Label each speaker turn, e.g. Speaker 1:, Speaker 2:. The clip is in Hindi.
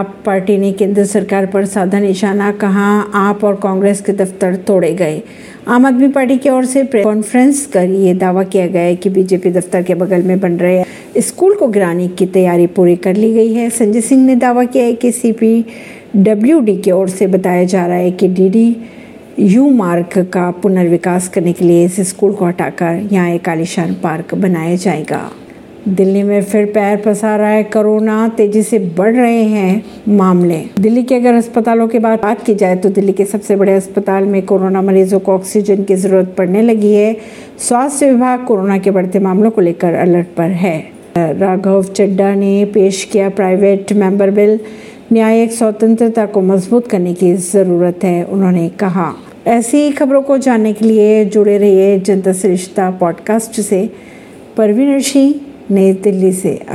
Speaker 1: आप पार्टी ने केंद्र सरकार पर साधा निशाना कहा, आप और कांग्रेस के दफ्तर तोड़े गए। आम आदमी पार्टी की ओर से प्रेस कॉन्फ्रेंस कर ये दावा किया गया है कि बीजेपी दफ्तर के बगल में बन रहे स्कूल को गिराने की तैयारी पूरी कर ली गई है। संजय सिंह ने दावा किया है कि सीपी डब्ल्यू डी की ओर से बताया जा रहा है कि डीडी यू मार्ग का पुनर्विकास करने के लिए इस स्कूल को हटाकर यहाँ एक आलिशान पार्क बनाया जाएगा। दिल्ली में फिर पैर पसार रहा है कोरोना, तेज़ी से बढ़ रहे हैं मामले। दिल्ली के अगर अस्पतालों के बात बात की जाए तो दिल्ली के सबसे बड़े अस्पताल में कोरोना मरीजों को ऑक्सीजन की ज़रूरत पड़ने लगी है। स्वास्थ्य विभाग कोरोना के बढ़ते मामलों को लेकर अलर्ट पर है। राघव चड्डा ने पेश किया प्राइवेट मेंबर बिल। न्यायिक स्वतंत्रता को मज़बूत करने की ज़रूरत है, उन्होंने कहा। ऐसी खबरों को जानने के लिए जुड़े रहिए जनता श्रेष्ठता पॉडकास्ट से। परवीन सिंह नई दिल्ली से।